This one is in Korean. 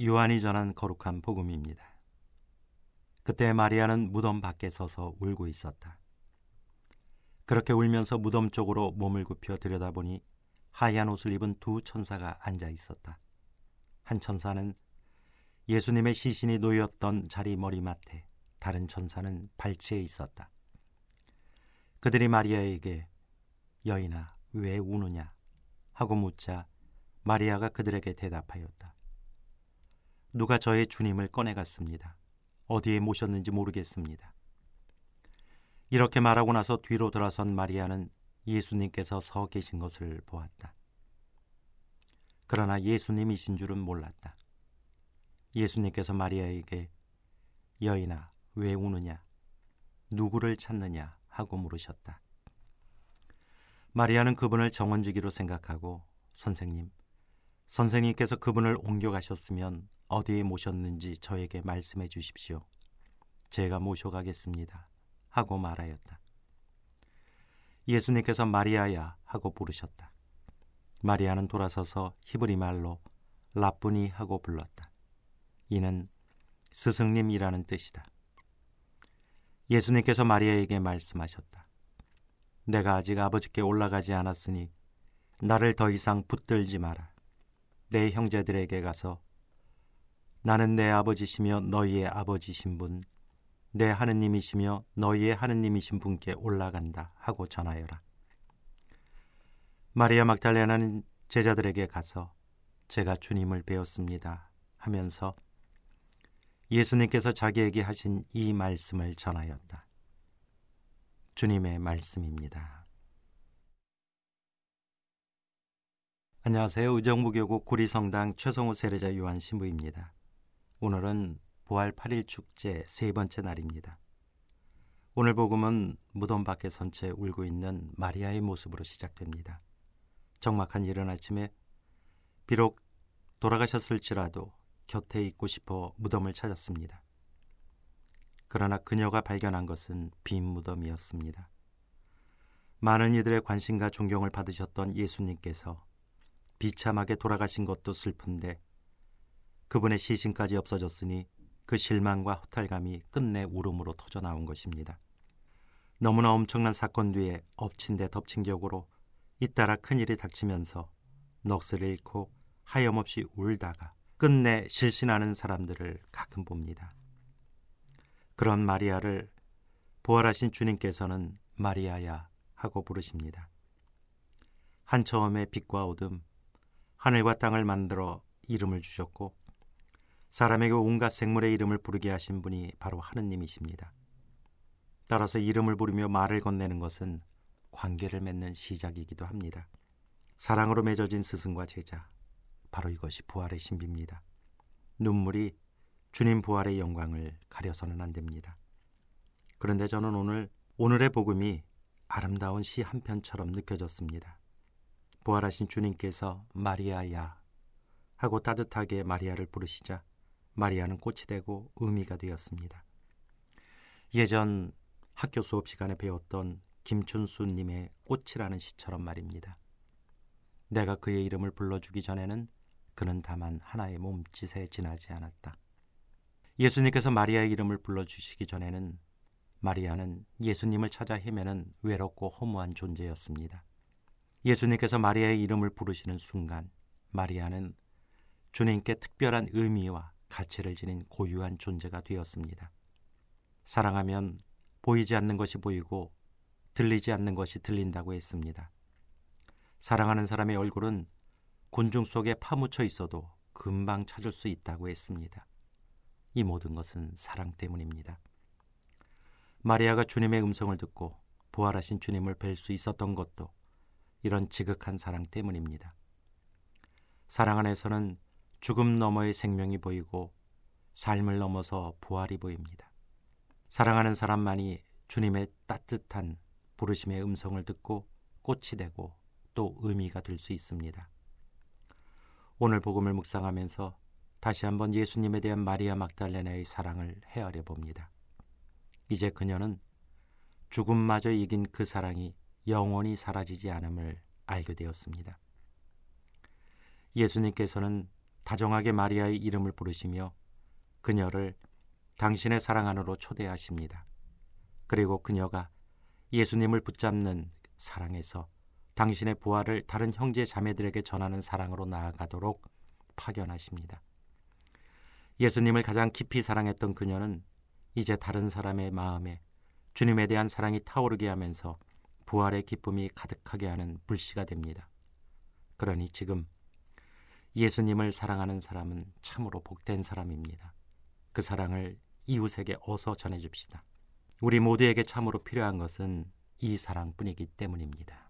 요한이 전한 거룩한 복음입니다. 그때 마리아는 무덤 밖에 서서 울고 있었다. 그렇게 울면서 무덤 쪽으로 몸을 굽혀 들여다보니 하얀 옷을 입은 두 천사가 앉아 있었다. 한 천사는 예수님의 시신이 놓였던 자리 머리맡에 다른 천사는 발치에 있었다. 그들이 마리아에게 여인아 왜 우느냐 하고 묻자 마리아가 그들에게 대답하였다. 누가 저의 주님을 꺼내갔습니다. 어디에 모셨는지 모르겠습니다. 이렇게 말하고 나서 뒤로 돌아선 마리아는 예수님께서 서 계신 것을 보았다. 그러나 예수님이신 줄은 몰랐다. 예수님께서 마리아에게 여인아 왜 우느냐 누구를 찾느냐 하고 물으셨다. 마리아는 그분을 정원지기로 생각하고 선생님 선생님께서 그분을 옮겨가셨으면 어디에 모셨는지 저에게 말씀해 주십시오. 제가 모셔가겠습니다. 하고 말하였다. 예수님께서 마리아야 하고 부르셨다. 마리아는 돌아서서 히브리 말로 라쁘니 하고 불렀다. 이는 스승님이라는 뜻이다. 예수님께서 마리아에게 말씀하셨다. 내가 아직 아버지께 올라가지 않았으니 나를 더 이상 붙들지 마라. 내 형제들에게 가서 나는 내 아버지시며 너희의 아버지신 분, 내 하느님이시며 너희의 하느님이신 분께 올라간다 하고 전하여라. 마리아 막달레나는 제자들에게 가서 제가 주님을 배웠습니다 하면서 예수님께서 자기에게 하신 이 말씀을 전하였다. 주님의 말씀입니다. 안녕하세요. 의정부교구 구리성당 최성호 세례자 요한 신부입니다. 오늘은 부활 8일 축제 세 번째 날입니다. 오늘 복음은 무덤 밖에 선 채 울고 있는 마리아의 모습으로 시작됩니다. 적막한 이른 아침에 비록 돌아가셨을지라도 곁에 있고 싶어 무덤을 찾았습니다. 그러나 그녀가 발견한 것은 빈 무덤이었습니다. 많은 이들의 관심과 존경을 받으셨던 예수님께서 비참하게 돌아가신 것도 슬픈데 그분의 시신까지 없어졌으니 그 실망과 허탈감이 끝내 울음으로 터져 나온 것입니다. 너무나 엄청난 사건 뒤에 엎친 데 덮친 격으로 잇따라 큰일이 닥치면서 넋을 잃고 하염없이 울다가 끝내 실신하는 사람들을 가끔 봅니다. 그런 마리아를 부활하신 주님께서는 마리아야 하고 부르십니다. 한 처음에 빛과 어둠, 하늘과 땅을 만들어 이름을 주셨고 사람에게 온갖 생물의 이름을 부르게 하신 분이 바로 하느님이십니다. 따라서 이름을 부르며 말을 건네는 것은 관계를 맺는 시작이기도 합니다. 사랑으로 맺어진 스승과 제자, 바로 이것이 부활의 신비입니다. 눈물이 주님 부활의 영광을 가려서는 안 됩니다. 그런데 저는 오늘 오늘의 복음이 아름다운 시 한 편처럼 느껴졌습니다. 부활하신 주님께서 마리아야 하고 따뜻하게 마리아를 부르시자 마리아는 꽃이 되고 의미가 되었습니다. 예전 학교 수업 시간에 배웠던 김춘수님의 꽃이라는 시처럼 말입니다. 내가 그의 이름을 불러주기 전에는 그는 다만 하나의 몸짓에 지나지 않았다. 예수님께서 마리아의 이름을 불러주시기 전에는 마리아는 예수님을 찾아 헤매는 외롭고 허무한 존재였습니다. 예수님께서 마리아의 이름을 부르시는 순간 마리아는 주님께 특별한 의미와 가치를 지닌 고유한 존재가 되었습니다. 사랑하면 보이지 않는 것이 보이고 들리지 않는 것이 들린다고 했습니다. 사랑하는 사람의 얼굴은 곤중 속에 파묻혀 있어도 금방 찾을 수 있다고 했습니다. 이 모든 것은 사랑 때문입니다. 마리아가 주님의 음성을 듣고 부활하신 주님을 뵐 수 있었던 것도 이런 지극한 사랑 때문입니다. 사랑 안에서는 죽음 너머의 생명이 보이고 삶을 넘어서 부활이 보입니다. 사랑하는 사람만이 주님의 따뜻한 부르심의 음성을 듣고 꽃이 되고 또 의미가 될 수 있습니다. 오늘 복음을 묵상하면서 다시 한번 예수님에 대한 마리아 막달레나의 사랑을 헤아려 봅니다. 이제 그녀는 죽음마저 이긴 그 사랑이 영원히 사라지지 않음을 알게 되었습니다. 예수님께서는 다정하게 마리아의 이름을 부르시며 그녀를 당신의 사랑 안으로 초대하십니다. 그리고 그녀가 예수님을 붙잡는 사랑에서 당신의 부활을 다른 형제 자매들에게 전하는 사랑으로 나아가도록 파견하십니다. 예수님을 가장 깊이 사랑했던 그녀는 이제 다른 사람의 마음에 주님에 대한 사랑이 타오르게 하면서 부활의 기쁨이 가득하게 하는 불씨가 됩니다. 그러니 지금 예수님을 사랑하는 사람은 참으로 복된 사람입니다. 그 사랑을 이웃에게 어서 전해 줍시다. 우리 모두에게 참으로 필요한 것은 이 사랑뿐이기 때문입니다.